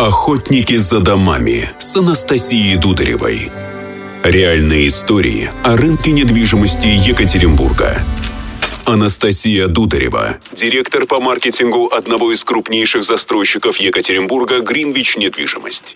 Охотники за домами с Анастасией Дударевой. Реальные истории о рынке недвижимости Екатеринбурга. Анастасия Дударева, директор по маркетингу одного из крупнейших застройщиков Екатеринбурга «Гринвич Недвижимость».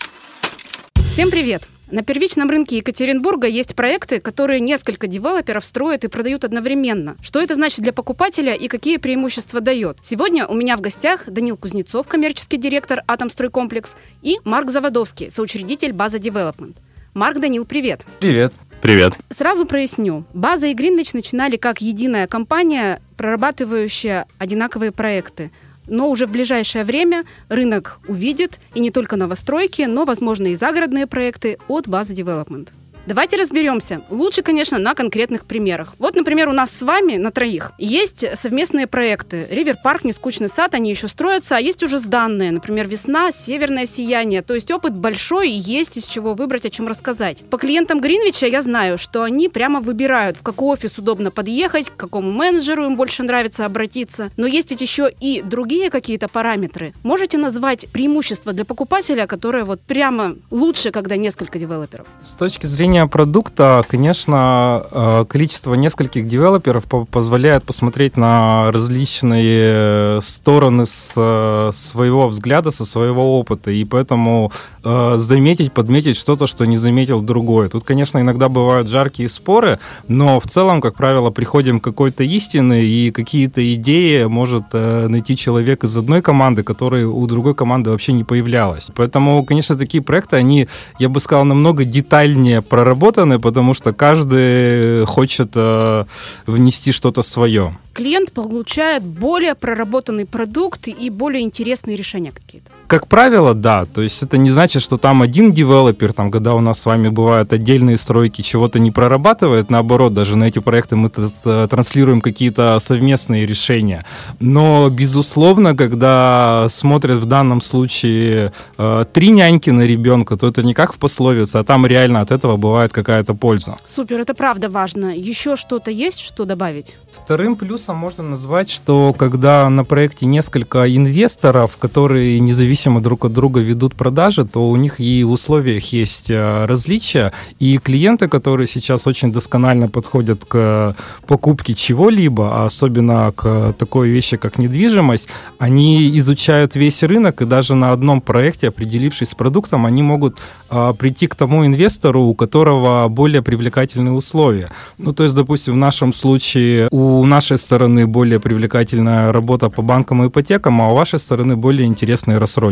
Всем привет! На первичном рынке Екатеринбурга есть проекты, которые несколько девелоперов строят и продают одновременно. Что это значит для покупателя и какие преимущества дает? Сегодня у меня в гостях Данил Кузнецов, коммерческий директор «Атомстройкомплекс», и Марк Заводовский, соучредитель «База Development». Марк, Данил, привет. Привет. Привет. Сразу проясню. База и Гринвич начинали как единая компания, прорабатывающая одинаковые проекты – но уже в ближайшее время рынок увидит и не только новостройки, но, возможно, и загородные проекты от базы Development. Давайте разберемся. Лучше, конечно, на конкретных примерах. Вот, например, у нас с вами на троих есть совместные проекты. Ривер Парк, Нескучный сад, они еще строятся, а есть уже сданные. Например, Весна, Северное сияние. То есть опыт большой и есть из чего выбрать, о чем рассказать. По клиентам Гринвича я знаю, что они прямо выбирают, в какой офис удобно подъехать, к какому менеджеру им больше нравится обратиться. Но есть ведь еще и другие какие-то параметры. Можете назвать преимущества для покупателя, которые вот прямо лучше, когда несколько девелоперов? С точки зрения создания продукта, конечно, э, количество нескольких девелоперов позволяет посмотреть на различные стороны с э, своего взгляда, со своего опыта, и поэтому э, заметить, подметить что-то, что не заметил другой. Тут, конечно, иногда бывают жаркие споры, но в целом, как правило, приходим к какой-то истины, и какие-то идеи может найти человек из одной команды, который у другой команды вообще не появлялась. Поэтому, конечно, такие проекты, они, я бы сказал, намного детальнее про проработаны, потому что каждый хочет э, внести что-то свое. Клиент получает более проработанный продукт и более интересные решения какие-то. Как правило, да. То есть это не значит, что там один девелопер, там, когда у нас с вами бывают отдельные стройки, чего-то не прорабатывает. Наоборот, даже на эти проекты мы транслируем какие-то совместные решения. Но, безусловно, когда смотрят в данном случае э, три няньки на ребенка, то это не как в пословице, а там реально от этого бывает какая-то польза. Супер, это правда важно. Еще что-то есть, что добавить? Вторым плюсом можно назвать, что когда на проекте несколько инвесторов, которые независимо друг от друга ведут продажи, то у них и в условиях есть э, различия. И клиенты, которые сейчас очень досконально подходят к покупке чего-либо, а особенно к такой вещи, как недвижимость, они изучают весь рынок, и даже на одном проекте, определившись с продуктом, они могут а, прийти к тому инвестору, у которого более привлекательные условия. Ну, то есть, допустим, в нашем случае у нашей стороны более привлекательная работа по банкам и ипотекам, а у вашей стороны более интересные рассрочки.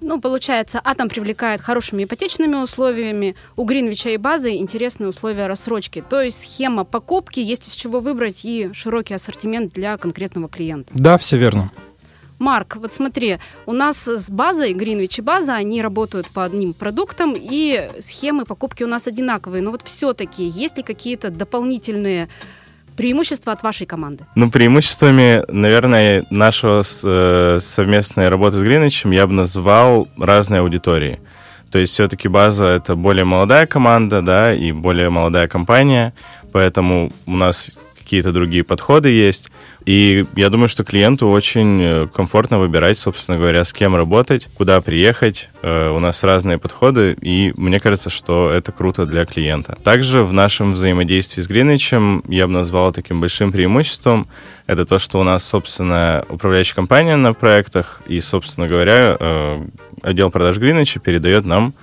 Ну, получается, Атом привлекает хорошими ипотечными условиями, у Гринвича и базы интересные условия рассрочки. То есть схема покупки, есть из чего выбрать и широкий ассортимент для конкретного клиента. Да, все верно. Марк, вот смотри, у нас с базой, Greenwich и база, они работают по одним продуктам, и схемы покупки у нас одинаковые. Но вот все-таки есть ли какие-то дополнительные преимущества от вашей команды? Ну, преимуществами, наверное, нашего э, совместной работы с Гринвичем я бы назвал разные аудитории. То есть все-таки база — это более молодая команда, да, и более молодая компания, поэтому у нас какие-то другие подходы есть. И я думаю, что клиенту очень э, комфортно выбирать, собственно говоря, с кем работать, куда приехать. Э, у нас разные подходы, и мне кажется, что это круто для клиента. Также в нашем взаимодействии с Гринвичем я бы назвал таким большим преимуществом это то, что у нас, собственно, управляющая компания на проектах, и, собственно говоря, э, отдел продаж Гринвича передает нам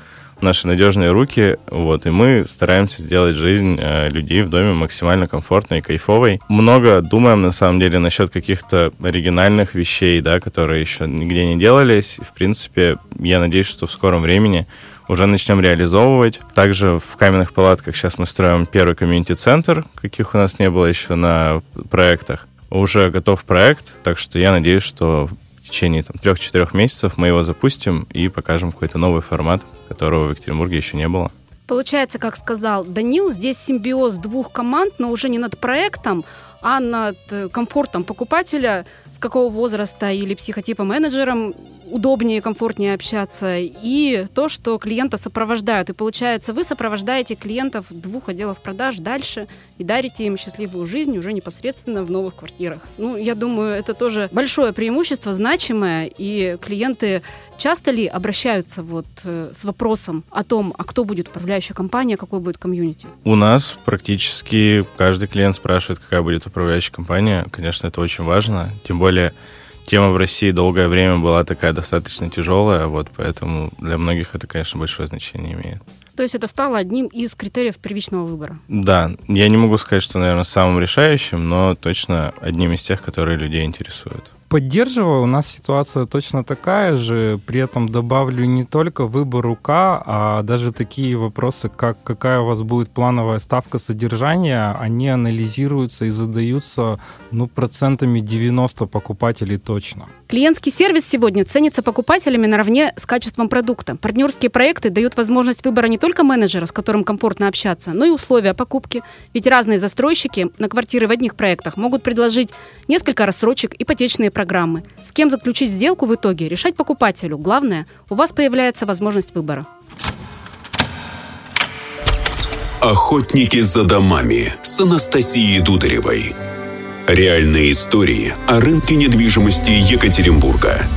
наши надежные руки, вот, и мы стараемся сделать жизнь э, людей в доме максимально комфортной и кайфовой. Много думаем, на самом деле, насчет каких-то оригинальных вещей, да, которые еще нигде не делались. В принципе, я надеюсь, что в скором времени уже начнем реализовывать. Также в каменных палатках сейчас мы строим первый комьюнити-центр, каких у нас не было еще на проектах. Уже готов проект, так что я надеюсь, что течение там, трех-четырех месяцев мы его запустим и покажем какой-то новый формат, которого в Екатеринбурге еще не было. Получается, как сказал Данил, здесь симбиоз двух команд, но уже не над проектом, а над э, комфортом покупателя, с какого возраста или психотипа менеджером удобнее, комфортнее общаться, и то, что клиента сопровождают. И получается, вы сопровождаете клиентов двух отделов продаж дальше и дарите им счастливую жизнь уже непосредственно в новых квартирах. Ну, я думаю, это тоже большое преимущество, значимое, и клиенты часто ли обращаются вот э, с вопросом о том, а кто будет управляющая компания, какой будет комьюнити? У нас практически каждый клиент спрашивает, какая будет управляющая компания. Конечно, это очень важно, тем более тема в России долгое время была такая достаточно тяжелая, вот поэтому для многих это, конечно, большое значение имеет. То есть это стало одним из критериев первичного выбора? Да, я не могу сказать, что, наверное, самым решающим, но точно одним из тех, которые людей интересуют. Поддерживаю, у нас ситуация точно такая же, при этом добавлю не только выбор рука, а даже такие вопросы, как какая у вас будет плановая ставка содержания, они анализируются и задаются ну, процентами 90 покупателей точно. Клиентский сервис сегодня ценится покупателями наравне с качеством продукта. Партнерские проекты дают возможность выбора не только менеджера, с которым комфортно общаться, но и условия покупки. Ведь разные застройщики на квартиры в одних проектах могут предложить несколько рассрочек, ипотечные программы. С кем заключить сделку в итоге, решать покупателю. Главное, у вас появляется возможность выбора. Охотники за домами с Анастасией Дударевой. Реальные истории о рынке недвижимости Екатеринбурга –